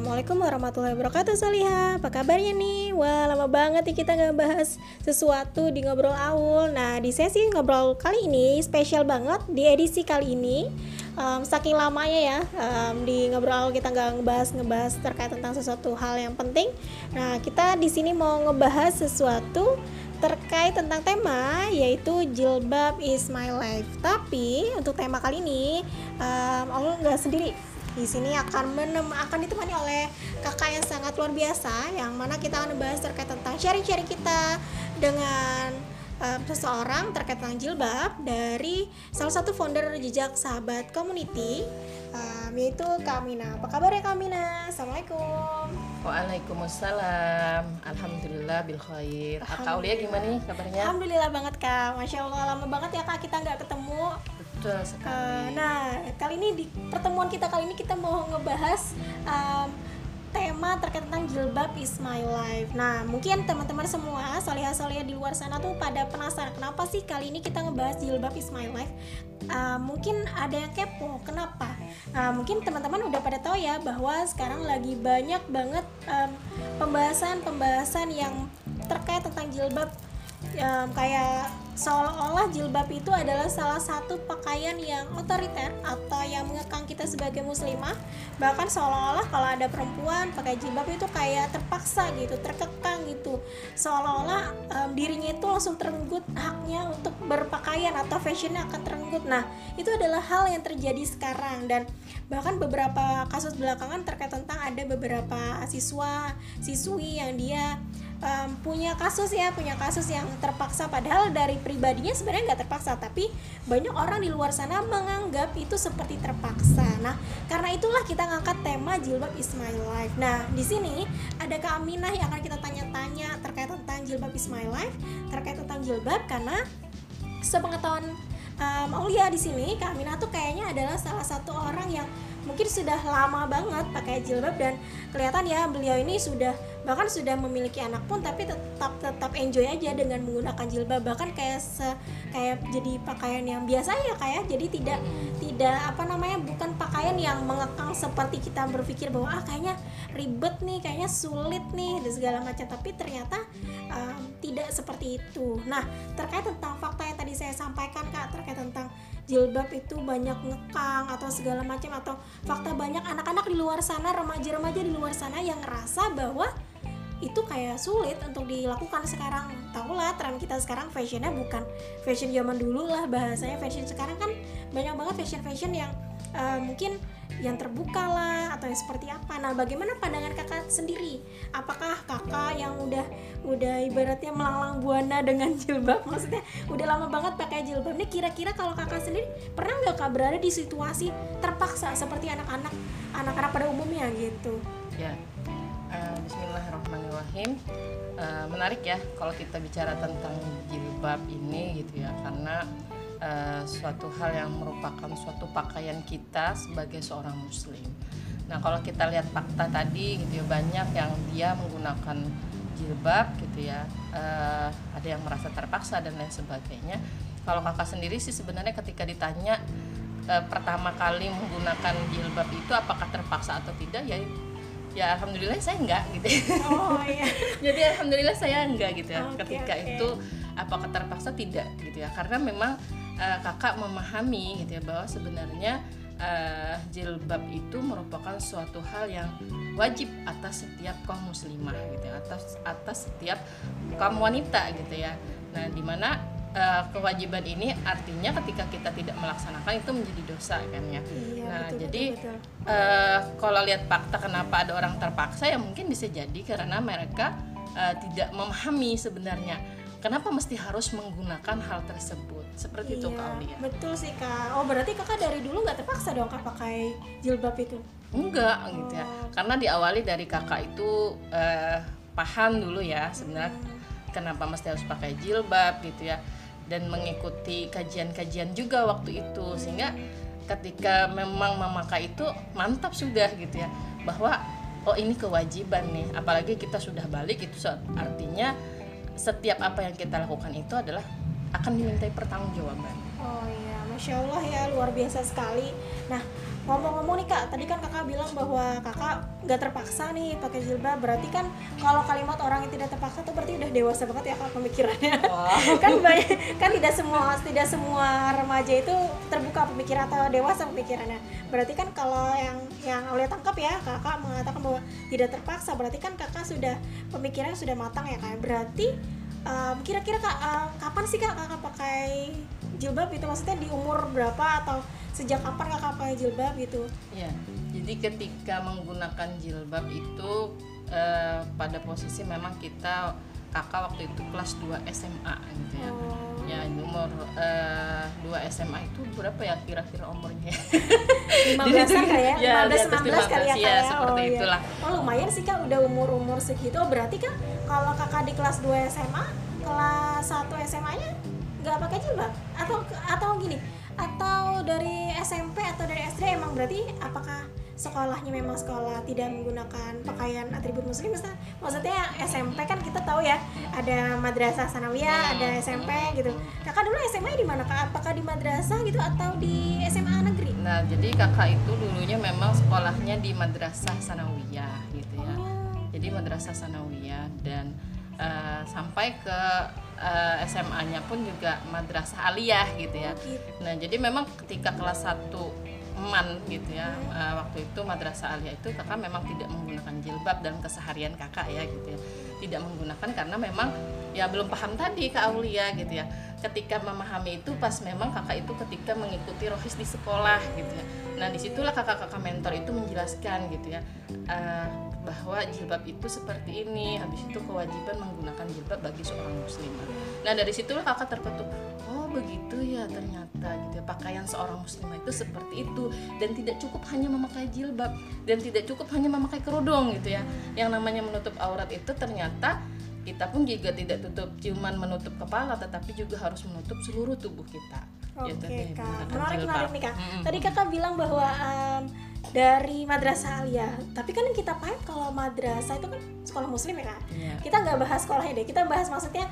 Assalamualaikum warahmatullahi wabarakatuh Soliha Apa kabarnya nih? Wah lama banget nih kita nggak bahas sesuatu di Ngobrol Aul Nah di sesi Ngobrol kali ini spesial banget Di edisi kali ini. Um, Saking lamanya ya um, Di Ngobrol Aul kita nggak ngebahas-ngebahas terkait tentang sesuatu hal yang penting. Nah kita di sini mau ngebahas sesuatu terkait tentang tema yaitu jilbab is my life. Tapi untuk tema kali ini um, Allah nggak sendiri di sini akan menem akan ditemani oleh kakak yang sangat luar biasa yang mana kita akan membahas terkait tentang sharing-sharing kita dengan um, seseorang terkait tentang jilbab dari salah satu founder jejak sahabat community um, yaitu Kamina. Apa kabar ya Kamina? Assalamualaikum. Waalaikumsalam. Alhamdulillah bil khair. Kak Aulia gimana nih kabarnya? Alhamdulillah banget kak. Masya Allah lama banget ya kak kita nggak ketemu. Betul Uh, sekali. nah, kali ini di pertemuan kita kali ini kita mau ngebahas um, tema terkait tentang jilbab is my life. Nah, mungkin teman-teman semua solihah-solihah di luar sana tuh pada penasaran kenapa sih kali ini kita ngebahas jilbab is my life. Uh, mungkin ada yang kepo, kenapa? Nah, mungkin teman-teman udah pada tahu ya bahwa sekarang lagi banyak banget um, pembahasan-pembahasan yang terkait tentang jilbab um, kayak seolah-olah jilbab itu adalah salah satu pakaian yang otoriter atau yang mengekang kita sebagai muslimah. Bahkan seolah-olah kalau ada perempuan pakai jilbab itu kayak terpaksa gitu terkekang gitu. Seolah-olah um, dirinya itu langsung terenggut haknya untuk berpakaian atau fashionnya akan terenggut. Nah itu adalah hal yang terjadi sekarang. Dan bahkan beberapa kasus belakangan terkait tentang ada beberapa siswa siswi yang dia um, punya kasus ya punya kasus yang terpaksa. Padahal dari pribadinya sebenarnya nggak terpaksa tapi banyak orang di luar sana menganggap itu seperti terpaksa. Nah karena itulah kita ngangkat tema jilbab is my life. Nah di sini ada Kak Aminah yang akan kita tanya-tanya terkait tentang jilbab is my life terkait tentang jilbab? Karena sepengetahuan um, Aulia di sini Kak Aminah tuh kayaknya adalah salah satu orang yang mungkin sudah lama banget pakai jilbab dan kelihatan ya beliau ini sudah bahkan sudah memiliki anak pun tapi tetap tetap enjoy aja dengan menggunakan jilbab. Bahkan kayak se, kayak jadi pakaian yang biasa ya kayak jadi tidak tidak apa namanya bukan pakaian yang mengekang seperti kita berpikir bahwa ah kayaknya ribet nih kayaknya sulit nih dan segala macam. Tapi ternyata um, tidak seperti itu. Nah terkait tentang fakta yang tadi saya sampaikan kak terkait tentang jilbab itu banyak ngekang atau segala macam atau fakta banyak anak-anak di luar sana remaja-remaja di luar sana yang ngerasa bahwa itu kayak sulit untuk dilakukan sekarang. Tau lah tren kita sekarang fashionnya bukan fashion zaman dulu lah bahasanya fashion sekarang kan banyak banget fashion fashion yang uh, mungkin yang terbuka lah atau yang seperti apa. Nah bagaimana pandangan kakak sendiri? Apakah kakak yang udah udah ibaratnya melanglang buana dengan jilbab? Maksudnya udah lama banget pakai jilbab ini kira-kira kalau kakak sendiri pernah nggak kak berada di situasi terpaksa seperti anak-anak anak-anak pada umumnya gitu? Ya. Eh, Bismillahirrahmanirrahim. Eh, menarik ya kalau kita bicara tentang jilbab ini gitu ya karena eh, suatu hal yang merupakan suatu pakaian kita sebagai seorang muslim. Nah, kalau kita lihat fakta tadi gitu ya banyak yang dia menggunakan jilbab gitu ya. Ada yang merasa terpaksa dan lain sebagainya. Kalau kakak sendiri sih sebenarnya ketika ditanya pertama kali menggunakan jilbab itu apakah terpaksa atau tidak ya ya alhamdulillah saya enggak gitu. Oh iya. Jadi alhamdulillah saya enggak gitu ya. Oke, ketika oke. itu apakah terpaksa tidak gitu ya. Karena memang eh, kakak memahami gitu ya bahwa sebenarnya eh, jilbab itu merupakan suatu hal yang wajib atas setiap kaum muslimah gitu ya. Atas atas setiap kaum wanita gitu ya. Nah di mana eh, kewajiban ini artinya ketika kita tidak melaksanakan itu menjadi dosa kan ya? Iya, nah betul, jadi betul, betul. Eh, kalau lihat fakta kenapa ada orang terpaksa ya mungkin bisa jadi karena mereka eh, tidak memahami sebenarnya. Kenapa mesti harus menggunakan hal tersebut? Seperti itu Iya, Kak Aulia. betul sih kak. Oh berarti kakak dari dulu nggak terpaksa dong kak pakai jilbab itu? Enggak gitu ya. Oh. karena diawali dari kakak itu eh, paham dulu ya sebenarnya kenapa mesti harus pakai jilbab gitu ya dan mengikuti kajian-kajian juga waktu itu. Sehingga ketika memang memakai itu mantap sudah gitu ya bahwa oh ini kewajiban nih. Apalagi kita sudah balik itu artinya setiap apa yang kita lakukan itu adalah akan dimintai pertanggungjawaban. Oh iya, masya Allah ya luar biasa sekali. Nah ngomong-ngomong nih kak tadi kan kakak bilang bahwa kakak nggak terpaksa nih pakai jilbab. Berarti kan kalau kalimat orang yang tidak terpaksa tuh berarti udah dewasa banget ya kak pemikirannya. Kan banyak kan tidak semua tidak semua remaja itu terbuka pemikiran atau dewasa pemikirannya. Berarti kan kalau yang yang oleh tangkap ya kakak mengatakan bahwa tidak terpaksa berarti kan kakak sudah pemikirannya sudah matang ya kak. Berarti um, kira-kira kak uh, kapan sih kak kakak pakai jilbab itu maksudnya di umur berapa atau sejak kapan kakak pakai jilbab gitu? Ya jadi ketika menggunakan jilbab itu uh, pada posisi memang kita kakak waktu itu kelas 2 SMA gitu ya. Oh. ya umur uh, 2 SMA itu berapa ya kira-kira umurnya? 15 kali ya, ya 15 19 kali ya, ya, ya? seperti oh, itulah. Iya. oh lumayan sih kak udah umur-umur segitu. Oh, berarti kan kalau kakak di kelas 2 SMA kelas 1 SMA nya nggak pakai jilbab? Atau atau gini atau dari SMP atau dari SD emang berarti apakah sekolahnya memang sekolah tidak menggunakan pakaian atribut muslim? Maksudnya, maksudnya SMP kan kita tahu ya ada madrasah sanawiyah ada SMP gitu. Kakak dulu SMA di mana kak? Apakah di madrasah gitu atau di SMA negeri? Nah jadi kakak itu dulunya memang sekolahnya di madrasah sanawiyah gitu ya. Oh. jadi madrasah sanawiyah dan uh, sampai ke uh, eh, SMA-nya pun juga madrasah aliyah gitu ya. Oh, gitu. Nah, jadi memang ketika kelas 1 man gitu ya uh, waktu itu madrasah aliyah itu kakak memang tidak menggunakan jilbab dalam keseharian kakak ya gitu ya tidak menggunakan karena memang ya belum paham tadi ke Aulia gitu ya. Ketika memahami itu pas memang kakak itu ketika mengikuti rohis di sekolah gitu ya. Nah di situlah kakak-kakak mentor itu menjelaskan gitu ya uh, bahwa jilbab itu seperti ini. Habis itu kewajiban menggunakan jilbab bagi seorang muslimah nah dari situlah kakak terketuk begitu ya ternyata gitu ya. Pakaian seorang muslimah itu seperti itu dan tidak cukup hanya memakai jilbab dan tidak cukup hanya memakai kerudung gitu ya. Yang namanya menutup aurat itu ternyata kita pun juga tidak tutup cuman menutup kepala tetapi juga harus menutup seluruh tubuh kita Oke okay, kak, menarik menarik nih kak. -hmm. Tadi kakak bilang bahwa um, dari madrasah alia, tapi kan kita paham kalau madrasah itu kan sekolah muslim ya kak. Yeah. Kita nggak bahas sekolahnya deh, kita bahas maksudnya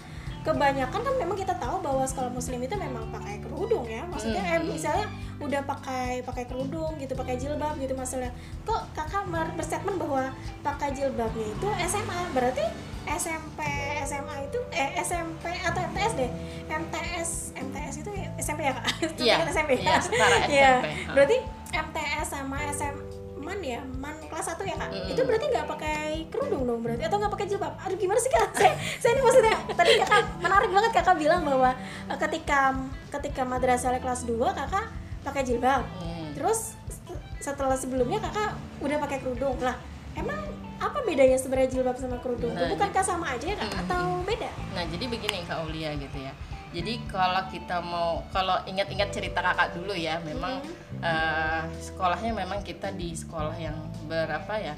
kebanyakan kan memang kita tahu bahwa sekolah muslim itu memang pakai kerudung ya. Maksudnya hmm. eh, misalnya udah pakai pakai kerudung gitu pakai jilbab gitu maksudnya. Kok kakak berstatement bahwa pakai jilbabnya itu SMA berarti SMP SMA itu eh SMP atau MTS deh. MTS MTS itu SMP ya kak? Iya. SMP ya, ya setara SMP ya. berarti MTS sama SM man ya man kelas 1 ya kak? Mm. itu berarti nggak pakai kerudung dong berarti? Atau nggak pakai jilbab? Aduh gimana sih kak? Saya saya ini maksudnya tadi kakak menarik banget kakak bilang bahwa uh, ketika ketika madrasah kelas 2 kakak pakai jilbab. Mm. terus setelah sebelumnya kakak udah pakai kerudung. Lah emang apa bedanya sebenarnya jilbab sama kerudung? Nah, bukankah sama aja ya kak? Mm. atau beda? Nah jadi begini kak Ulia gitu ya jadi kalau kita mau kalau ingat-ingat cerita kakak dulu ya memang uh, sekolahnya memang kita di sekolah yang berapa ya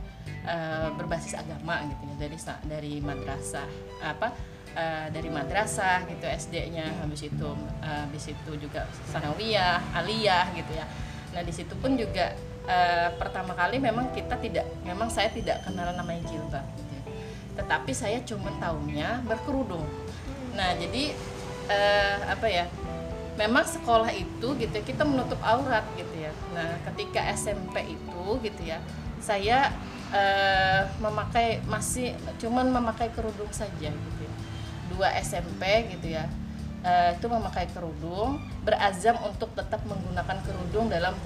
uh, berbasis agama gitu ya. Dari dari madrasah apa uh, dari madrasah gitu SD-nya habis itu uh, habis itu juga sanawiyah aliyah gitu ya. Nah di situ pun juga uh, pertama kali memang kita tidak memang saya tidak kenal namanya jilbab gitu ya. tetapi saya cuma tahunya berkerudung. Nah jadi uh, apa ya memang sekolah itu gitu ya, kita menutup aurat gitu ya. Nah ketika SMP itu gitu ya saya uh, memakai masih cuman memakai kerudung saja gitu ya. Dua SMP gitu ya uh, itu memakai kerudung berazam untuk tetap menggunakan kerudung dalam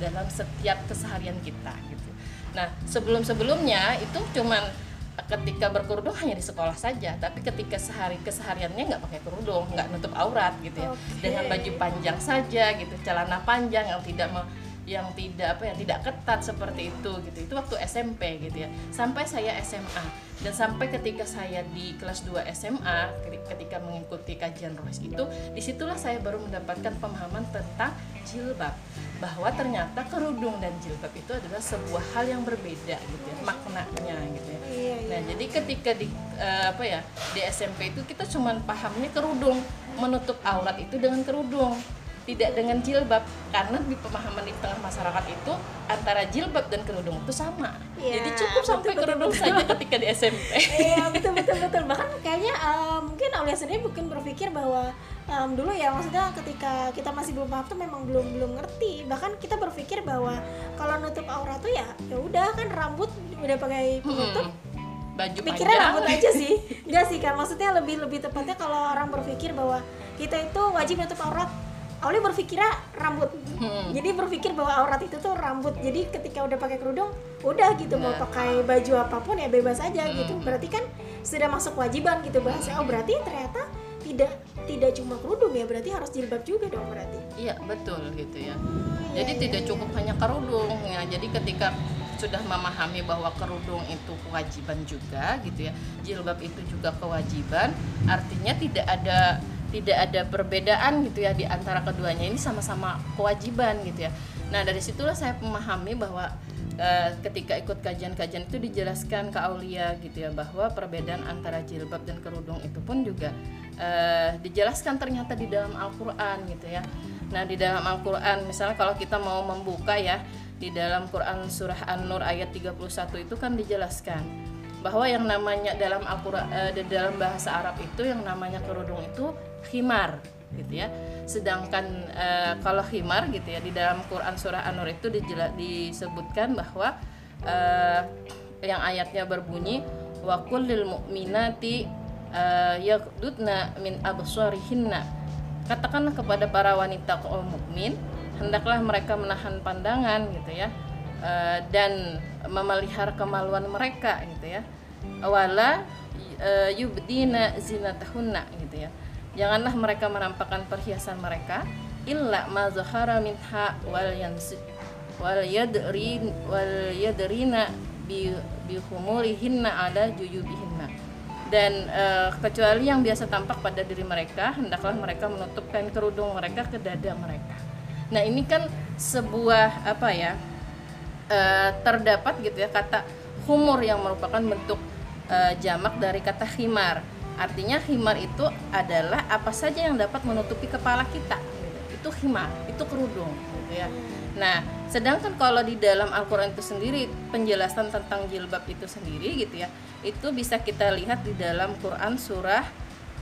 dalam setiap keseharian kita gitu. Nah sebelum sebelumnya itu cuman ketika berkerudung hanya di sekolah saja tapi ketika sehari kesehariannya nggak pakai kerudung nggak nutup aurat gitu ya. Okay. dengan baju panjang saja gitu celana panjang yang tidak yang tidak apa ya tidak ketat seperti itu gitu. Itu waktu SMP gitu ya. Sampai saya SMA dan sampai ketika saya di kelas 2 SMA ketika mengikuti kajian rohis itu di situlah saya baru mendapatkan pemahaman tentang jilbab bahwa ternyata kerudung dan jilbab itu adalah sebuah hal yang berbeda gitu ya maknanya gitu ya. Iya, iya. nah jadi ketika di uh, apa ya di SMP itu kita cuma pahamnya kerudung menutup aurat itu dengan kerudung tidak dengan jilbab. Karena di pemahaman di tengah masyarakat itu antara jilbab dan kerudung itu sama. Iya, jadi cukup sampai betul, kerudung betul. saja ketika di SMP Iya betul betul betul. Bahkan kayaknya eh, mungkin Aulia sendiri mungkin berpikir bahwa em, dulu ya maksudnya ketika kita masih belum paham tuh memang belum belum ngerti. Bahkan kita berpikir bahwa kalau nutup aurat tuh ya ya udah kan rambut udah pakai penutup. Mm-mm. baju pikirnya panjang. rambut aja sih. Enggak sih kan maksudnya lebih lebih tepatnya kalau orang berpikir bahwa kita itu wajib nutup aurat Aulia berpikirnya rambut. Hmm. jadi berpikir bahwa aurat itu tuh rambut. Jadi ketika udah pakai kerudung udah gitu. Mau Nah. pakai baju apa pun ya bebas aja gitu. Hmm. berarti kan sudah masuk kewajiban gitu bahasa oh berarti ternyata tidak tidak cuma kerudung ya berarti harus jilbab juga dong berarti. Iya betul gitu ya. Iya, jadi iya. tidak cukup hanya kerudung ya. Jadi ketika sudah memahami bahwa kerudung itu kewajiban juga gitu ya jilbab itu juga kewajiban artinya tidak ada tidak ada perbedaan gitu ya di antara keduanya. Ini sama-sama kewajiban gitu ya. Nah dari situlah saya memahami bahwa eh, ketika ikut kajian-kajian itu dijelaskan ke Aulia gitu ya bahwa perbedaan antara jilbab dan kerudung itu pun juga eh, dijelaskan ternyata di dalam Al-Qur'an gitu ya. Nah, di dalam Al-Qur'an misalnya kalau kita mau membuka ya di dalam Quran surah An-Nur ayat 31 itu kan dijelaskan bahwa yang namanya dalam Al-Qur'an di dalam bahasa Arab itu yang namanya kerudung itu khimar gitu ya. Sedangkan eh, kalau khimar gitu ya di dalam Quran surah An-Nur itu dijela- disebutkan bahwa eh, yang ayatnya berbunyi wa kullil mu'minati eh, yaghdudna min absarihinna. Katakanlah kepada para wanita kaum mukmin hendaklah mereka menahan pandangan gitu ya eh, dan memelihara kemaluan mereka gitu ya. Wala eh, yubdina zinatahunna gitu ya. Janganlah mereka menampakkan perhiasan mereka illa ma zahara minha wal yansi wal yadrin wal yadrina bi bi khumurihinna ala juyubihinna dan eh, kecuali yang biasa tampak pada diri mereka hendaklah mereka menutupkan kerudung mereka ke dada mereka. Nah ini kan sebuah apa ya eh, terdapat gitu ya kata humur yang merupakan bentuk eh, jamak dari kata khimar. Artinya khimar itu adalah apa saja yang dapat menutupi kepala kita. Itu khimar itu kerudung gitu ya. Nah sedangkan kalau di dalam Al-Quran itu sendiri penjelasan tentang jilbab itu sendiri gitu ya itu bisa kita lihat di dalam Quran surah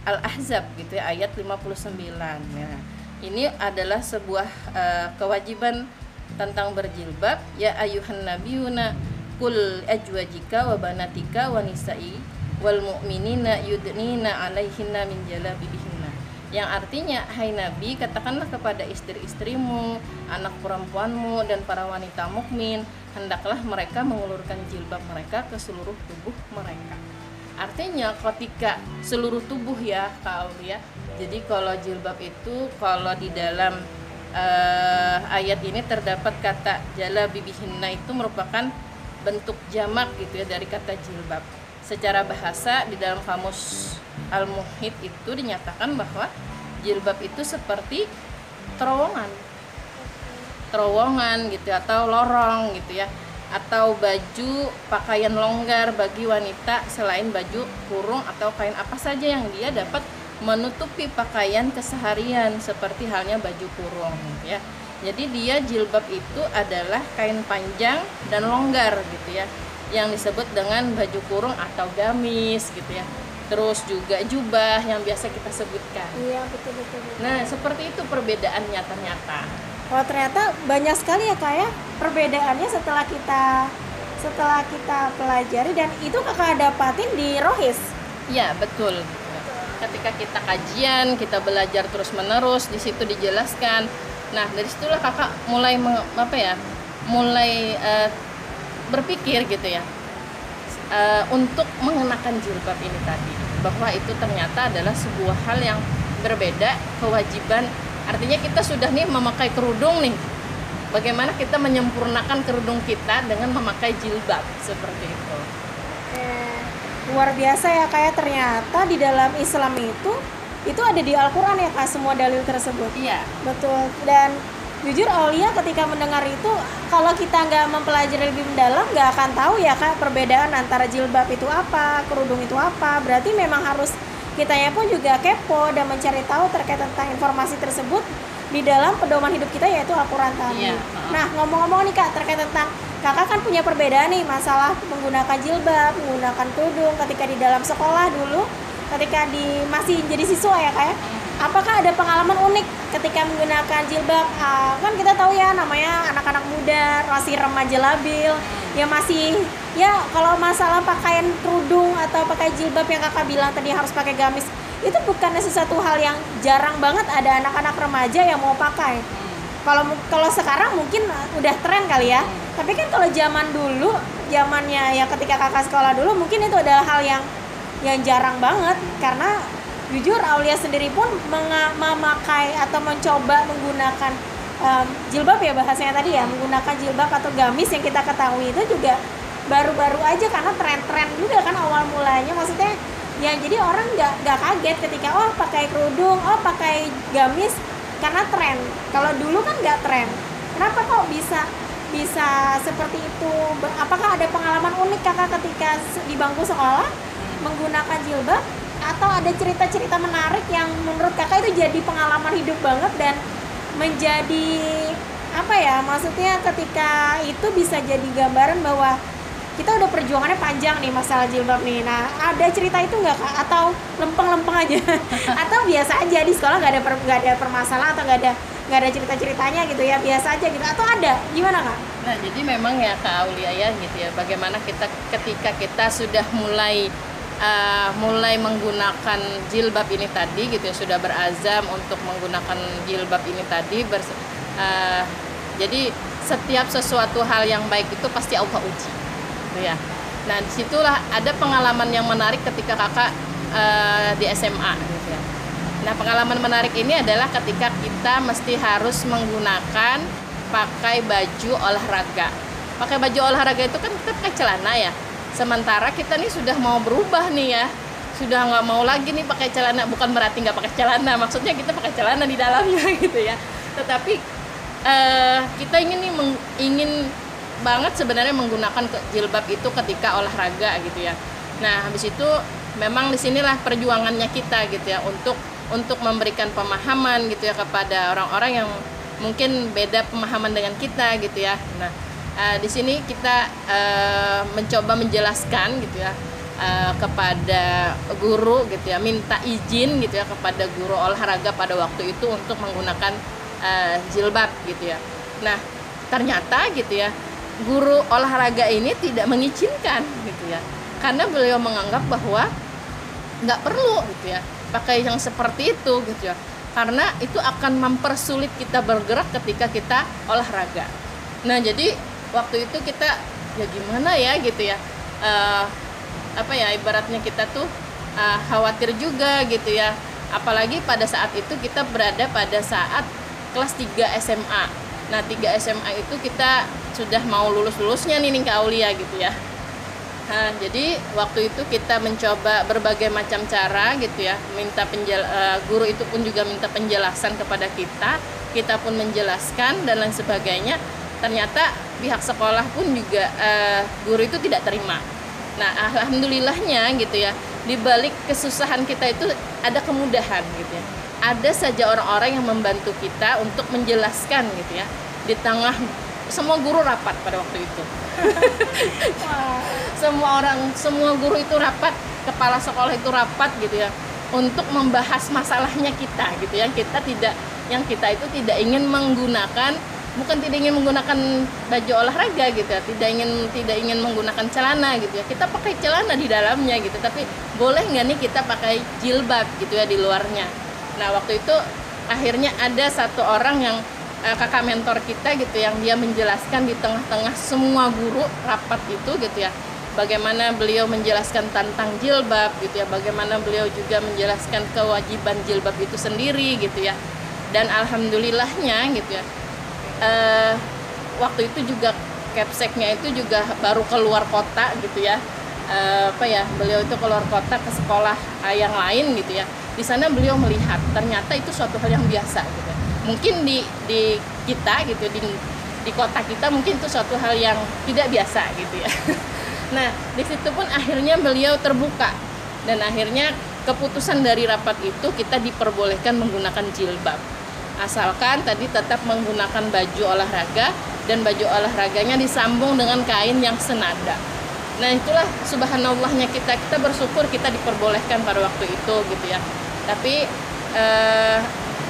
Al-Ahzab gitu ya ayat 59 nah ini adalah sebuah eh, kewajiban tentang berjilbab. Ya ayuhan nabiyuna kul ajwajika wa banatika wa nisa'i wal mu'minina yudnina alaihinna min yang artinya hai nabi katakanlah kepada istri-istrimu anak perempuanmu dan para wanita mukmin hendaklah mereka mengulurkan jilbab mereka ke seluruh tubuh mereka. Artinya ketika seluruh tubuh ya Kak Aulia jadi kalau jilbab itu kalau di dalam eh, ayat ini terdapat kata jala bibihinna itu merupakan bentuk jamak gitu ya dari kata jilbab secara bahasa di dalam kamus al-muhid itu dinyatakan bahwa jilbab itu seperti terowongan. Terowongan gitu atau lorong gitu ya. Atau baju pakaian longgar bagi wanita selain baju kurung atau kain. Apa saja yang dia dapat menutupi pakaian keseharian seperti halnya baju kurung ya. Jadi dia jilbab itu adalah kain panjang dan longgar gitu ya yang disebut dengan baju kurung atau gamis gitu ya. Terus juga jubah yang biasa kita sebutkan. iya betul betul, betul. Nah, seperti itu perbedaannya ternyata. Kalau ternyata banyak sekali ya kak ya perbedaannya setelah kita setelah kita pelajari dan itu kakak dapatin di Rohis. Ya betul. Ketika kita kajian, kita belajar terus menerus, di situ dijelaskan. Nah dari situlah kakak mulai me- apa ya, mulai eh, berpikir gitu ya, eh, untuk mengenakan jilbab ini tadi, bahwa itu ternyata adalah sebuah hal yang berbeda, kewajiban. Artinya kita sudah nih memakai kerudung nih. Bagaimana kita menyempurnakan kerudung kita dengan memakai jilbab seperti itu. Eh, luar biasa ya kayak ternyata di dalam Islam itu itu ada di Al-Quran ya kak semua dalil tersebut? Iya, betul. Dan jujur Aulia ketika mendengar itu kalau kita nggak mempelajari lebih mendalam nggak akan tahu ya kak perbedaan antara jilbab itu apa kerudung itu apa. Berarti memang harus kitanya pun juga kepo dan mencari tahu terkait tentang informasi tersebut di dalam pedoman hidup kita yaitu Al-Quran tadi. Iya, Nah ngomong-ngomong nih kak terkait tentang kakak kan punya perbedaan nih masalah menggunakan jilbab, menggunakan tudung ketika di dalam sekolah dulu, ketika di masih jadi siswa ya kak ya. Apakah ada pengalaman unik ketika menggunakan jilbab? Ah, kan kita tahu ya namanya anak-anak muda, masih remaja labil, yang masih ya kalau masalah pakaian kerudung atau pakai jilbab yang kakak bilang tadi harus pakai gamis itu bukannya sesuatu hal yang jarang banget ada anak-anak remaja yang mau pakai kalau kalau sekarang mungkin udah tren kali ya tapi kan kalau zaman dulu zamannya ya ketika kakak sekolah dulu mungkin itu adalah hal yang yang jarang banget karena jujur Aulia sendiri pun memakai atau mencoba menggunakan em, jilbab ya bahasanya tadi ya menggunakan jilbab atau gamis yang kita ketahui itu juga baru-baru aja karena tren-tren juga kan awal mulanya. Maksudnya ya jadi orang nggak nggak kaget ketika oh pakai kerudung oh pakai gamis karena tren. Kalau dulu kan nggak tren. Kenapa kok bisa bisa seperti itu? Apakah ada pengalaman unik kakak ketika di bangku sekolah menggunakan jilbab atau ada cerita-cerita menarik yang menurut kakak itu jadi pengalaman hidup banget dan menjadi apa ya maksudnya ketika itu bisa jadi gambaran bahwa kita udah perjuangannya panjang nih masalah jilbab nih. Nah ada cerita itu nggak kak? Atau lempeng-lempeng aja? Atau biasa aja di sekolah nggak ada per, ada permasalahan atau nggak ada nggak ada cerita ceritanya gitu ya? Biasa aja gitu. Atau ada? Gimana kak? Nah, jadi memang ya Kak Aulia ya gitu ya, bagaimana kita ketika kita sudah mulai uh, mulai menggunakan jilbab ini tadi gitu ya, sudah berazam untuk menggunakan jilbab ini tadi bers- uh, jadi setiap sesuatu hal yang baik itu pasti Allah uji. Gitu ya. Nah, di situlah ada pengalaman yang menarik ketika Kakak uh, di SMA gitu ya. Nah, pengalaman menarik ini adalah ketika kita mesti harus menggunakan pakai baju olahraga. Pakai baju olahraga itu kan kita pakai celana ya. Sementara kita nih sudah mau berubah nih ya. Sudah nggak mau lagi nih pakai celana, bukan berarti nggak pakai celana, maksudnya kita pakai celana di dalamnya gitu ya. Tetapi eh, kita ingin nih meng- ingin banget sebenarnya menggunakan jilbab itu ketika olahraga gitu ya. Nah, habis itu memang di sinilah perjuangannya kita gitu ya untuk untuk memberikan pemahaman gitu ya kepada orang-orang yang mungkin beda pemahaman dengan kita gitu ya. Nah, eh, di sini kita eh, mencoba menjelaskan gitu ya eh, kepada guru gitu ya, minta izin gitu ya kepada guru olahraga pada waktu itu untuk menggunakan eh, jilbab gitu ya. Nah, ternyata gitu ya, guru olahraga ini tidak mengizinkan gitu ya. Karena beliau menganggap bahwa nggak perlu gitu ya pakai yang seperti itu gitu ya karena itu akan mempersulit kita bergerak ketika kita olahraga nah jadi waktu itu kita ya gimana ya gitu ya Eh, apa ya ibaratnya kita tuh eh, khawatir juga gitu ya. Apalagi pada saat itu kita berada pada saat kelas 3 SMA nah 3 SMA itu kita sudah mau lulus-lulusnya nih nih ke Aulia gitu ya. Nah, jadi waktu itu kita mencoba berbagai macam cara gitu ya, minta penjel eh, guru itu pun juga minta penjelasan kepada kita, kita pun menjelaskan dan lain sebagainya. Ternyata pihak sekolah pun juga eh, guru itu tidak terima. Nah, alhamdulillahnya gitu ya, di balik kesusahan kita itu ada kemudahan gitu ya. Ada saja orang-orang yang membantu kita untuk menjelaskan gitu ya. Di tengah semua guru rapat pada waktu itu semua orang semua guru itu rapat kepala sekolah itu rapat gitu ya untuk membahas masalahnya kita gitu ya kita tidak yang kita itu tidak ingin menggunakan bukan tidak ingin menggunakan baju olahraga gitu ya tidak ingin tidak ingin menggunakan celana gitu ya. Kita pakai celana di dalamnya gitu tapi boleh nggak nih kita pakai jilbab gitu ya di luarnya? Nah waktu itu akhirnya ada satu orang yang eh, kakak mentor kita gitu yang dia menjelaskan di tengah-tengah semua guru rapat itu gitu ya bagaimana beliau menjelaskan tentang jilbab gitu ya bagaimana beliau juga menjelaskan kewajiban jilbab itu sendiri gitu ya. Dan alhamdulillahnya gitu ya eh, waktu itu juga capseknya itu juga baru keluar kota gitu ya. Eh, apa ya beliau itu keluar kota ke sekolah eh, yang lain gitu ya. Di sana beliau melihat ternyata itu suatu hal yang biasa gitu ya. mungkin di di kita gitu di di kota kita mungkin itu suatu hal yang tidak biasa gitu ya. Nah di situ pun akhirnya beliau terbuka. Dan akhirnya keputusan dari rapat itu kita diperbolehkan menggunakan jilbab asalkan tadi tetap menggunakan baju olahraga dan baju olahraganya disambung dengan kain yang senada. Nah itulah subhanallahnya kita. Kita bersyukur kita diperbolehkan pada waktu itu gitu ya. Tapi eh,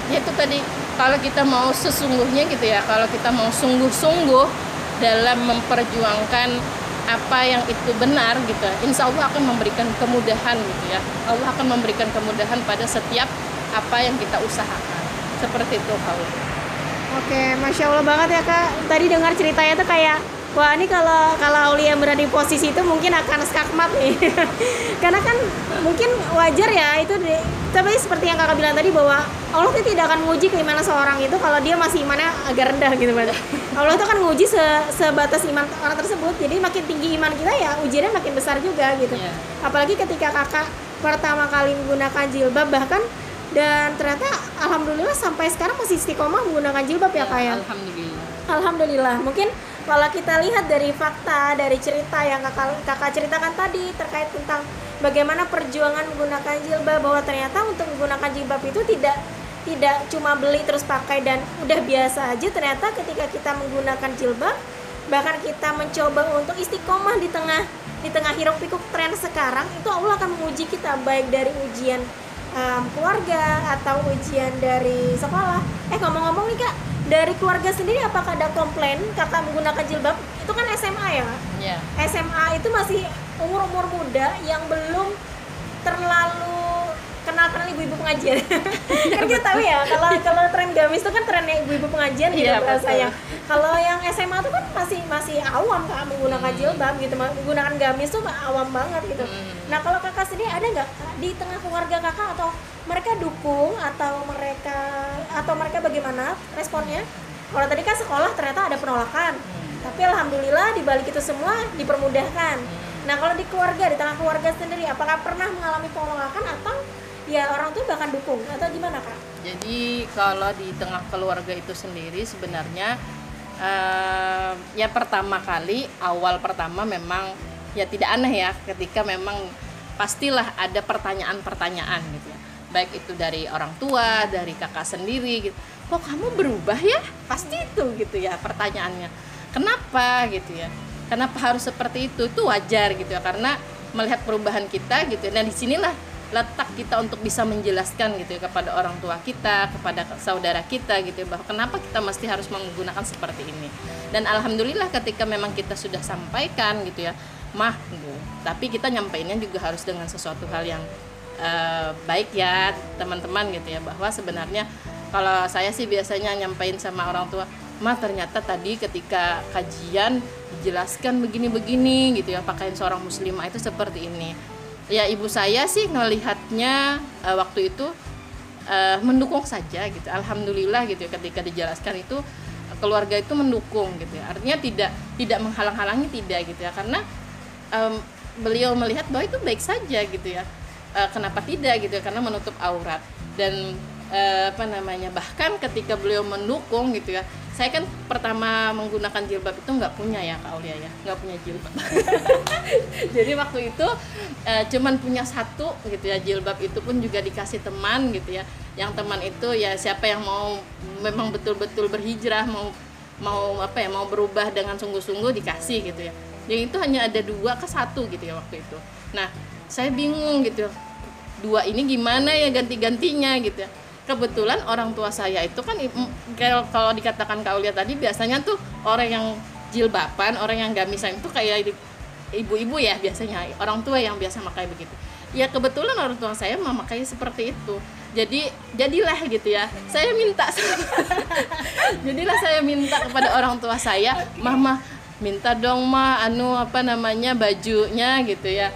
ya itu tadi kalau kita mau sesungguhnya gitu ya kalau kita mau sungguh-sungguh dalam memperjuangkan apa yang itu benar gitu insya Allah akan memberikan kemudahan gitu ya. Allah akan memberikan kemudahan pada setiap apa yang kita usahakan seperti itu kalau Oke, masya Allah banget ya kak. Tadi dengar ceritanya tuh kayak wah ini kalau kalau Aulia berada di posisi itu mungkin akan skakmat nih. Karena kan mungkin wajar ya itu di, tapi seperti yang kakak bilang tadi bahwa Allah itu tidak akan menguji keimanan seorang itu kalau dia masih imannya agak rendah gitu Mbak. Allah itu akan menguji se, sebatas iman orang tersebut. Jadi makin tinggi iman kita ya ujiannya makin besar juga gitu. Iya. Apalagi ketika kakak pertama kali menggunakan jilbab bahkan dan ternyata alhamdulillah sampai sekarang masih istiqomah menggunakan jilbab ya kak ya. Alhamdulillah Alhamdulillah. Mungkin kalau kita lihat dari fakta, dari cerita yang kakak, kakak ceritakan tadi terkait tentang bagaimana perjuangan menggunakan jilbab, bahwa ternyata untuk menggunakan jilbab itu tidak tidak cuma beli terus pakai dan udah biasa aja. Ternyata ketika kita menggunakan jilbab, bahkan kita mencoba untuk istiqomah di tengah di tengah hiruk pikuk tren sekarang, itu Allah akan menguji kita baik dari ujian um, keluarga atau ujian dari sekolah. Eh ngomong-ngomong nih kak, dari keluarga sendiri apakah ada komplain kakak menggunakan jilbab? Itu kan SMA ya ya SMA itu masih umur-umur muda yang belum terlalu kenal kenal ibu-ibu pengajian. Kan kita tahu ya kalau kalau tren gamis itu kan trennya ibu-ibu pengajian gitu bahasanya betul. kalau yang SMA itu kan masih masih awam kak menggunakan jilbab gitu menggunakan gamis tuh awam banget gitu. Hmm. nah kalau kakak sendiri ada nggak di tengah keluarga kakak atau mereka dukung atau mereka atau mereka bagaimana responnya? Kalau tadi kan sekolah ternyata ada penolakan tapi alhamdulillah di balik itu semua dipermudahkan. Nah kalau di keluarga di tengah keluarga sendiri apakah pernah mengalami penolakan atau ya orang tua bahkan dukung atau gimana kak Jadi kalau di tengah keluarga itu sendiri sebenarnya eh, ya pertama kali awal pertama memang ya tidak aneh ya ketika memang pastilah ada pertanyaan-pertanyaan gitu ya. Baik itu dari orang tua, dari kakak sendiri gitu. Kok kamu berubah ya? Pasti itu gitu ya pertanyaannya. Kenapa gitu ya? Kenapa harus seperti itu? Itu wajar gitu ya karena melihat perubahan kita gitu. Nah, di sinilah letak kita untuk bisa menjelaskan gitu ya kepada orang tua kita, kepada saudara kita gitu ya, bahwa kenapa kita mesti harus menggunakan seperti ini. Dan alhamdulillah ketika memang kita sudah sampaikan gitu ya, mah gitu. Tapi kita nyampeinnya juga harus dengan sesuatu hal yang eh, baik ya teman-teman gitu ya bahwa sebenarnya kalau saya sih biasanya nyampain sama orang tua, mah ternyata tadi ketika kajian dijelaskan begini-begini gitu ya pakaian seorang muslimah itu seperti ini ya ibu saya sih ngelihatnya eh, waktu itu eh, mendukung saja gitu. Alhamdulillah gitu ya ketika dijelaskan itu keluarga itu mendukung gitu ya. Artinya tidak tidak menghalang-halangi tidak gitu ya. Karena em, beliau melihat bahwa itu baik saja gitu ya. Eh, kenapa tidak gitu ya? Karena menutup aurat. Dan eh, apa namanya bahkan ketika beliau mendukung gitu ya saya kan pertama menggunakan jilbab itu nggak punya ya kak Aulia ya. Nggak punya jilbab. Jadi waktu itu eh, cuman punya satu gitu ya jilbab itu pun juga dikasih teman gitu ya. Yang teman itu ya siapa yang mau memang betul-betul berhijrah mau mau apa ya mau berubah dengan sungguh-sungguh dikasih gitu ya. Yang itu hanya ada dua ke satu gitu ya waktu itu. Nah saya bingung gitu. Dua ini gimana ya ganti-gantinya gitu ya kebetulan orang tua saya itu kan kalau dikatakan Kak Ulia tadi biasanya tuh orang yang jilbaban orang yang gamisan itu kayak ibu-ibu ya biasanya orang tua yang biasa pakai begitu. Ya kebetulan orang tua saya memakai seperti itu. Jadi jadilah gitu ya. Saya minta jadilah saya minta kepada orang tua saya mama minta dong ma anu apa namanya bajunya gitu ya.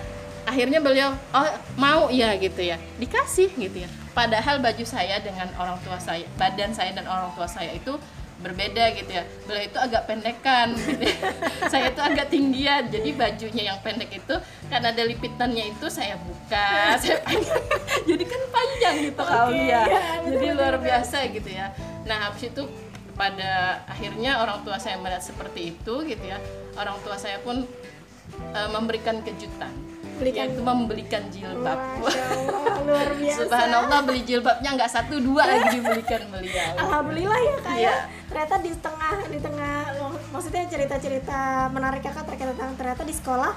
Akhirnya beliau oh mau ya gitu ya. Dikasih gitu ya padahal baju saya dengan orang tua saya badan saya dan orang tua saya itu berbeda gitu ya. Beliau itu agak pendekan gitu ya. saya itu agak tinggian. Jadi bajunya yang pendek itu karena ada lipitannya itu saya buka saya panjang jadi kan panjang gitu kalau iya, dia betul, jadi betul, luar betul. biasa gitu ya. Nah habis itu pada akhirnya orang tua saya melihat seperti itu gitu ya. Orang tua saya pun eh, memberikan kejutan belikan yaitu membelikan jilbab Allah, luar biasa Subhanallah beli jilbabnya nggak satu dua lagi dibelikan beliau Alhamdulillah ya kak ya. Iya. Ternyata di tengah di tengah maksudnya cerita-cerita menarik kakak terkait tentang ternyata di sekolah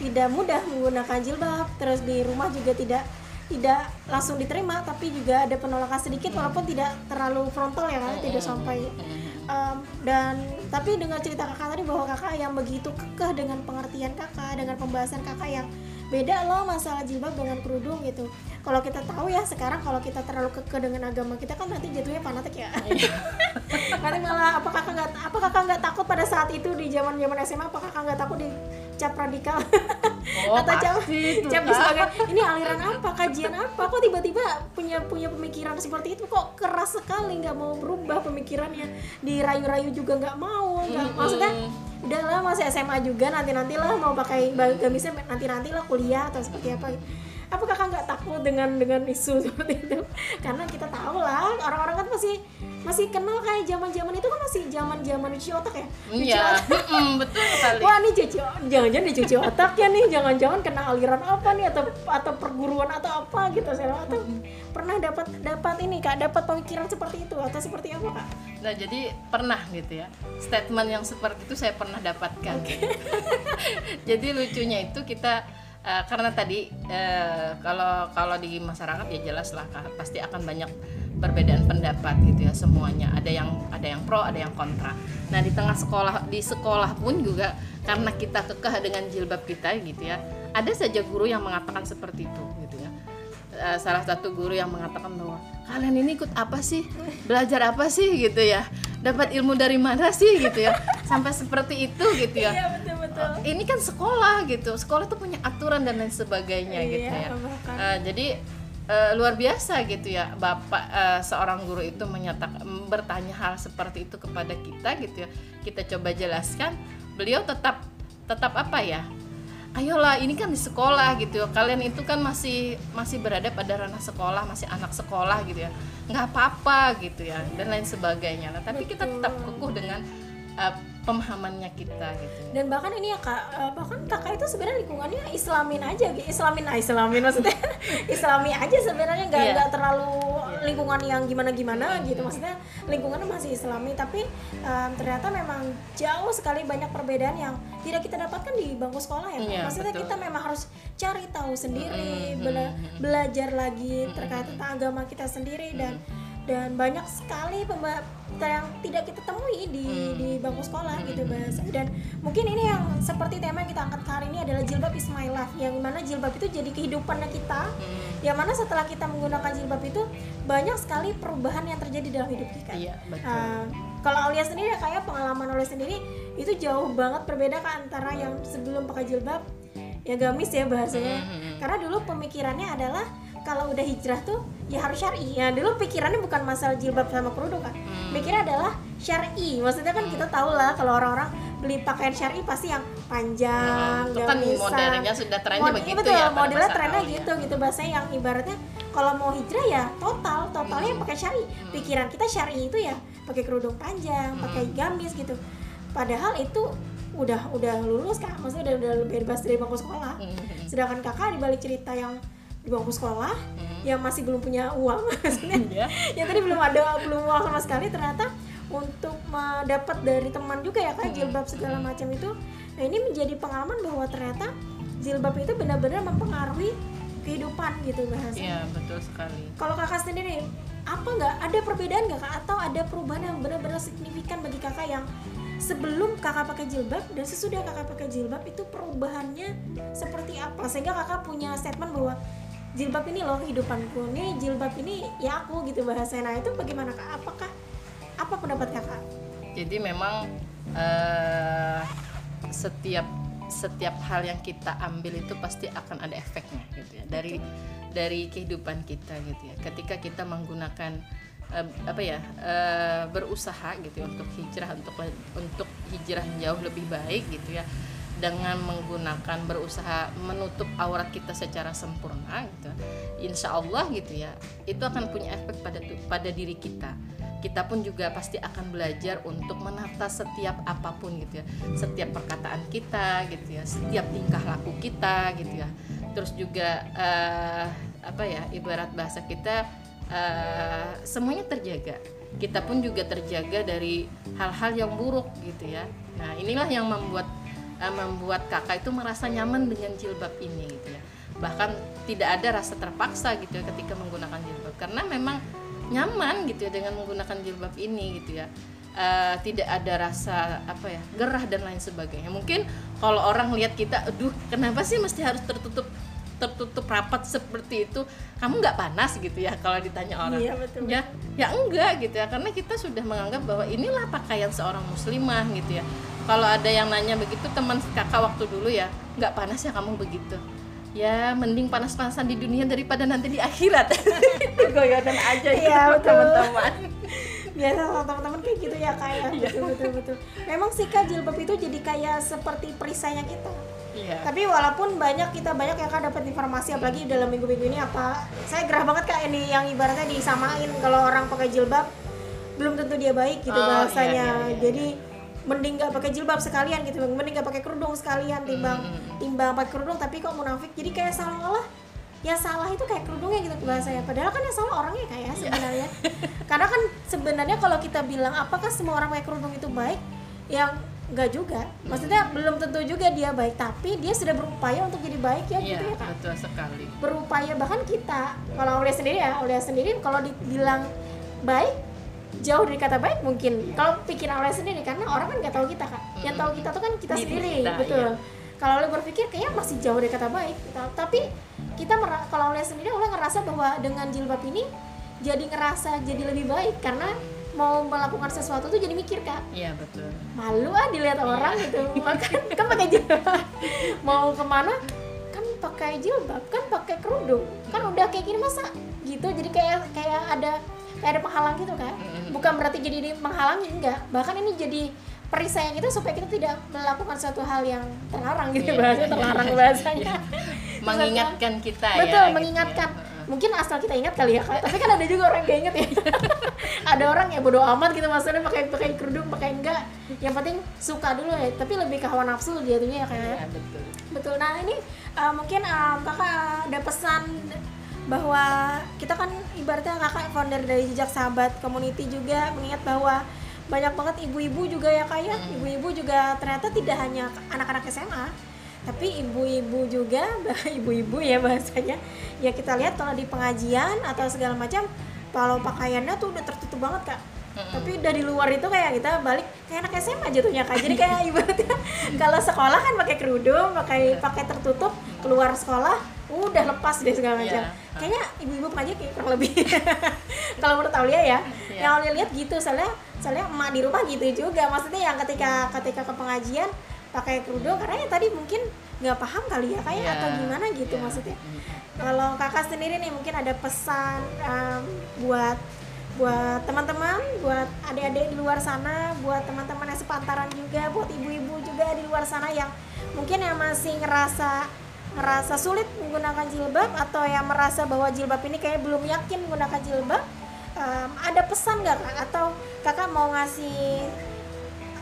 tidak mudah menggunakan jilbab, terus di rumah juga tidak tidak langsung diterima, tapi juga ada penolakan sedikit walaupun tidak terlalu frontal ya kan, tidak sampai Um, dan tapi dengan cerita kakak tadi bahwa kakak yang begitu kekeh dengan pengertian kakak dengan pembahasan kakak yang beda loh masalah jilbab dengan kerudung gitu. Kalau kita tahu ya sekarang kalau kita terlalu kekeh dengan agama kita kan nanti jatuhnya fanatik ya. Nanti malah apa kakak nggak apa kakak nggak takut pada saat itu di zaman zaman SMA apa kakak nggak takut dicap radikal? Oh, atau cap cap sebagai ini aliran apa? Kajian apa? Kok tiba-tiba punya punya pemikiran seperti itu? Kok keras sekali nggak mau berubah pemikirannya. Dirayu-rayu juga nggak mau nggak maksudnya udahlah masih SMA juga nanti nantilah mau pakai gamisnya nanti nantilah kuliah atau seperti apa apa kakak nggak takut dengan dengan isu seperti itu karena kita tahu lah orang-orang kan masih masih kenal kayak zaman zaman itu kan masih zaman zaman cuci otak ya Cuci Iya, otak. mm, betul sekali. Wah nih cuci, jangan-jangan dicuci otaknya nih, jangan-jangan kena aliran apa nih atau atau perguruan atau apa gitu saya atau pernah dapat dapat ini kak, dapat pemikiran seperti itu atau seperti apa kak? Nah, jadi pernah gitu ya. Statement yang seperti itu saya pernah dapatkan. jadi lucunya itu kita eh, karena tadi eh, kalau kalau di masyarakat ya jelas lah pasti akan banyak perbedaan pendapat gitu ya semuanya. Ada yang ada yang pro, ada yang kontra. Nah, di tengah sekolah di sekolah pun juga karena kita kekeh dengan jilbab kita gitu ya. Ada saja guru yang mengatakan seperti itu gitu ya. Eh, salah satu guru yang mengatakan bahwa kalian ini ikut apa sih belajar apa sih gitu ya dapat ilmu dari mana sih gitu ya sampai seperti itu gitu ya betul. Betul. ini kan sekolah gitu. Sekolah tuh punya aturan dan lain sebagainya gitu Iya, ya. bahkan. Eh, jadi eh, luar biasa gitu ya. Bapak eh, seorang guru itu menyatakan bertanya hal seperti itu kepada kita gitu ya. Kita coba jelaskan. Beliau tetap tetap apa ya? Ayolah ini kan di sekolah gitu ya. Kalian itu kan masih masih berada pada ranah sekolah masih anak sekolah gitu ya. Nggak apa-apa gitu ya dan lain sebagainya. Nah tapi kita tetap kukuh dengan eh, pemahamannya kita gitu. Dan bahkan ini ya kak, eh, bahkan kakak itu sebenarnya lingkungannya Islamin aja, gitu. Islamin, ah, Islamin maksudnya Islami aja sebenarnya nggak Iya. nggak terlalu lingkungan yang gimana-gimana gitu, maksudnya lingkungannya masih Islami, tapi em, ternyata memang jauh sekali banyak perbedaan yang tidak kita dapatkan di bangku sekolah ya. Iya, maksudnya betul. kita memang harus cari tahu sendiri, Mm-mm, bela- belajar lagi terkait tentang agama kita sendiri dan dan banyak sekali pemba yang tidak kita temui di Hmm. di bangku sekolah gitu bahasa dan mungkin ini yang seperti tema yang kita angkat hari ini adalah jilbab is my life yang mana jilbab itu jadi kehidupannya kita. Hmm, yang mana setelah kita menggunakan jilbab itu banyak sekali perubahan yang terjadi dalam hidup kita. Iya betul. Uh, kalau Aulia sendiri kayak pengalaman Aulia sendiri itu jauh banget berbeda kan antara yang sebelum pakai jilbab ya gamis ya bahasanya. Mhm. karena dulu pemikirannya adalah kalau udah hijrah tuh ya harus syar'i. Ya dulu pikirannya bukan masalah jilbab sama kerudung kan Hmm. mikirnya adalah syar'i. Maksudnya kan kita tahu lah kalau orang-orang beli pakaian syar'i pasti yang panjang itu kan modernnya sudah trennya Mod- begitu betul, ya pada modelnya masa trennya gitu gitu. Bahasanya yang ibaratnya kalau mau hijrah ya total totalnya Hmm. pakai syari. Pikiran kita syari itu ya pakai kerudung panjang Hmm. pakai gamis gitu. Padahal itu udah udah lulus kak. Maksudnya udah udah bebas dari bangku sekolah. Hmm. sedangkan kakak dibalik cerita yang di bangku sekolah Hmm. yang masih belum punya uang maksudnya. Iya. yang tadi belum ada belum uang sama sekali. Ternyata untuk mendapat dari teman juga ya kan jilbab segala macam itu. Nah ini menjadi pengalaman bahwa ternyata jilbab itu benar-benar mempengaruhi kehidupan gitu bahasanya Iya betul sekali. kalau kakak sendiri apa nggak? Ada perbedaan nggak kak? Atau ada perubahan yang benar-benar signifikan bagi kakak yang sebelum kakak pakai jilbab dan sesudah kakak pakai jilbab itu perubahannya seperti apa? Sehingga kakak punya statement bahwa jilbab ini loh kehidupanku nih jilbab ini ya aku gitu bahasanya nah itu bagaimana kak? Apakah apa pendapat kakak? Jadi memang eh, setiap setiap hal yang kita ambil itu pasti akan ada efeknya gitu ya. Dari dari kehidupan kita gitu ya. Ketika kita menggunakan eh, apa ya eh, berusaha gitu ya untuk hijrah untuk untuk hijrah jauh lebih baik gitu ya dengan menggunakan berusaha menutup aurat kita secara sempurna gitu insya Allah gitu ya itu akan punya efek pada pada diri kita. Kita pun juga pasti akan belajar untuk menata setiap apa pun gitu ya setiap perkataan kita gitu ya setiap tingkah laku kita gitu ya. Terus juga uh, apa ya ibarat bahasa kita uh, semuanya terjaga. Kita pun juga terjaga dari hal-hal yang buruk gitu ya. Nah inilah yang membuat uh, membuat kakak itu merasa nyaman dengan jilbab ini gitu ya. Bahkan tidak ada rasa terpaksa gitu ya ketika menggunakan jilbab. Karena memang nyaman gitu ya dengan menggunakan jilbab ini gitu ya. Uh, tidak ada rasa apa ya gerah dan lain sebagainya. Mungkin kalau orang lihat kita aduh kenapa sih mesti harus tertutup tertutup rapat seperti itu? Kamu nggak panas? gitu ya kalau ditanya orang. Iya, betul. ya ya enggak gitu ya. Karena kita sudah menganggap bahwa inilah pakaian seorang muslimah gitu ya kalau ada yang nanya begitu teman kakak waktu dulu ya nggak panas ya kamu begitu? Ya mending panas-panasan di dunia daripada nanti di akhirat. Goyonan aja gitu ya, teman-teman. Biasa sama teman-teman kayak gitu ya kayak ya. betul betul betul. Memang sih kak jilbab itu jadi kayak seperti perisainya kita Iya. Tapi walaupun banyak kita banyak yang kan dapat informasi apalagi dalam minggu-minggu ini apa saya gerah banget kak ini yang ibaratnya disamain kalau orang pakai jilbab belum tentu dia baik gitu oh, bahasanya. Iya, iya, iya, Jadi mending gak pakai jilbab sekalian gitu, mending gak pakai kerudung sekalian timbang hmm. timbang pakai kerudung tapi kok munafik. Jadi kayak salah-salah yang salah itu kayak kerudungnya gitu bahasanya padahal kan yang salah orangnya kayak ya, iya. sebenarnya karena kan sebenarnya kalau kita bilang apakah semua orang pakai kerudung itu baik yang Enggak juga. Maksudnya hmm. belum tentu juga dia baik, tapi dia sudah berupaya untuk jadi baik ya iya, gitu ya Kak. betul sekali. Berupaya bahkan kita kalau oleh sendiri ya, oleh sendiri kalau dibilang baik jauh dari kata baik mungkin. Kalau pikiran oleh sendiri karena orang kan nggak tahu kita Kak. Yang tahu kita tuh kan kita Diri sendiri, kita, betul. Iya. Kalau oleh berpikir kayaknya masih jauh dari kata baik, gitu. tapi kita kalau oleh sendiri oleh ngerasa bahwa dengan jilbab ini jadi ngerasa jadi lebih baik karena mau melakukan sesuatu tuh jadi mikir kak iya betul malu ah dilihat iya. orang gitu kan kan pakai jilbab mau ke mana kan pakai jilbab kan pakai kerudung kan udah kayak gini masa gitu jadi kayak kayak ada kayak ada penghalang gitu kan. Bukan berarti jadi ini menghalangi enggak. Bahkan ini jadi perisai kita supaya kita tidak melakukan suatu hal yang terlarang gitu yeah, bahasa yeah, terlarang yeah, bahasanya mengingatkan kita betul, ya betul mengingatkan gitu ya. mungkin asal kita ingat kali ya tapi kan ada juga orang yang inget ya. Ada orang yang bodoh amat gitu maksudnya pakai pakai kerudung pakai enggak. Yang penting suka dulu ya tapi lebih ke hawa nafsu jatuhnya ya kayak ya, betul. Betul. Nah ini uh, mungkin um, kakak ada pesan bahwa kita kan ibaratnya kakak founder dari jejak sahabat community juga mengingat bahwa banyak banget ibu-ibu juga ya kayak hmm. ibu-ibu juga ternyata tidak hanya anak-anak SMA tapi ibu-ibu juga ibu-ibu ya bahasanya. Ya kita lihat kalau di pengajian atau segala macam kalau pakaiannya tuh udah tertutup banget kak. Mm-hmm. tapi dari luar itu kayak kita balik kayak anak SMA jatuhnya kak. Jadi kayak ibaratnya kalau sekolah kan pakai kerudung pakai pakai tertutup keluar sekolah udah lepas deh segala macam yeah. kayaknya ibu-ibu pengajian kayak kurang lebih kalau menurut Aulia ya yeah. yang Aulia lihat gitu soalnya soalnya emak di rumah gitu juga maksudnya yang ketika ketika ke pengajian pakai kerudung karena ya tadi mungkin nggak paham kali ya kayak yeah. atau gimana gitu yeah. maksudnya kalau kakak sendiri nih mungkin ada pesan um, buat buat teman-teman buat adik-adik di luar sana buat teman-teman yang sepantaran juga buat ibu-ibu juga di luar sana yang mungkin yang masih ngerasa ngerasa sulit menggunakan jilbab atau yang merasa bahwa jilbab ini kayak belum yakin menggunakan jilbab um, ada pesan nggak kak? Atau kakak mau ngasih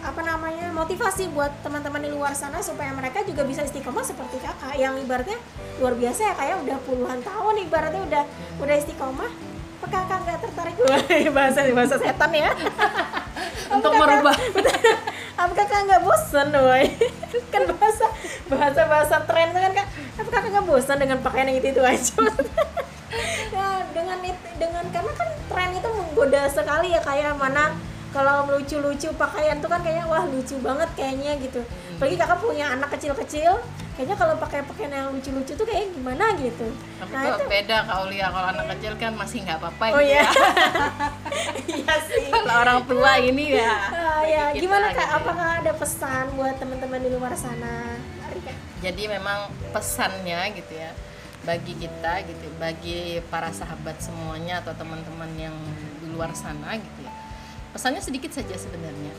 apa namanya motivasi buat teman-teman di luar sana supaya mereka juga bisa istiqomah seperti kakak? Yang ibaratnya luar biasa ya kayak udah puluhan tahun ibaratnya udah udah istiqomah. Apa kakak nggak tertarik? Bahasa bahasa setan ya. Untuk merubah apa kakak nggak bosan boy kan bahasa bahasa bahasa tren kan kak. Apa kakak nggak bosan dengan pakaian yang itu itu aja ya dengan itu dengan karena kan tren itu menggoda sekali ya kayak mana kalau lucu-lucu pakaian tuh kan kayaknya wah lucu banget kayaknya gitu. Apalagi kakak punya anak kecil-kecil kayaknya kalau pakai pakaian yang lucu-lucu tuh kayak gimana gitu. Tapi nah, itu... beda kak Ulia kalau anak kecil kan masih nggak apa-apa oh gitu iya. ya. iya sih. Kalau orang tua ini ya ya gimana kak? gitu. apakah ada pesan buat teman-teman di luar sana? Jadi memang pesannya gitu ya bagi kita gitu bagi para sahabat semuanya atau teman-teman yang di luar sana gitu ya pesannya sedikit saja sebenarnya.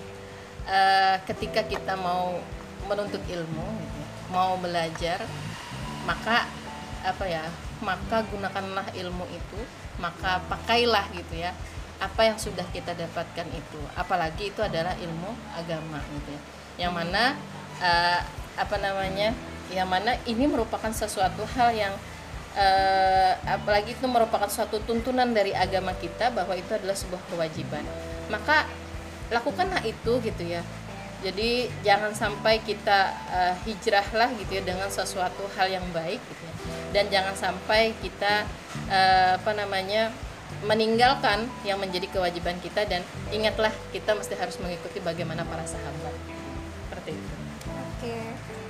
Uh, ketika kita mau menuntut ilmu gitu, ya, mau belajar maka apa ya maka gunakanlah ilmu itu maka pakailah gitu ya apa yang sudah kita dapatkan itu. Apalagi itu adalah ilmu agama gitu ya. Yang mana uh, apa namanya yang mana ini merupakan sesuatu hal yang uh, apalagi itu merupakan suatu tuntunan dari agama kita bahwa itu adalah sebuah kewajiban. Maka lakukanlah itu gitu ya. Jadi jangan sampai kita uh, hijrahlah gitu ya dengan sesuatu hal yang baik gitu ya. Dan jangan sampai kita uh, apa namanya meninggalkan yang menjadi kewajiban kita dan ingatlah kita mesti harus mengikuti bagaimana para sahabat. Seperti itu. Oke.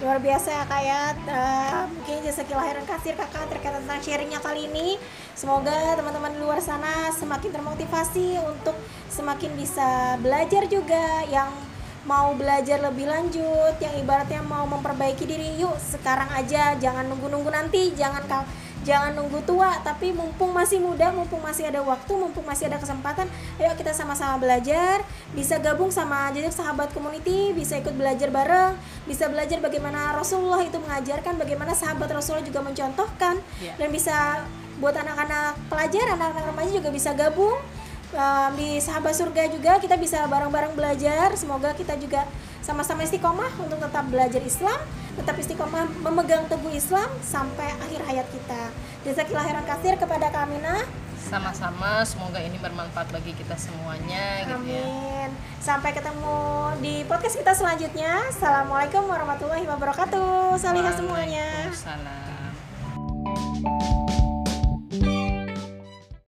Luar biasa ya kak ya. Uh, mungkin jasa kelahiran kasir kakak terkait tentang sharingnya kali ini. Semoga teman-teman di luar sana semakin termotivasi untuk semakin bisa belajar juga yang mau belajar lebih lanjut yang ibaratnya mau memperbaiki diri. Yuk sekarang aja. Jangan nunggu-nunggu nanti. Jangan kau jangan nunggu tua tapi mumpung masih muda mumpung masih ada waktu mumpung masih ada kesempatan ayo kita sama-sama belajar. Bisa gabung sama jadi sahabat community bisa ikut belajar bareng bisa belajar bagaimana Rasulullah itu mengajarkan bagaimana sahabat Rasulullah juga mencontohkan. Yeah. dan bisa buat anak-anak pelajar anak-anak remaja juga bisa gabung. Um, di sahabat surga juga kita bisa bareng-bareng belajar. Semoga kita juga sama-sama istiqomah untuk tetap belajar Islam tetap istiqomah memegang teguh Islam sampai akhir hayat kita. Jazakillah khairan kasir kepada kami nah. Sama-sama, semoga ini bermanfaat bagi kita semuanya Amin. gitu ya. Sampai ketemu di podcast kita selanjutnya. Assalamualaikum warahmatullahi wabarakatuh. Salihah semuanya. Salam.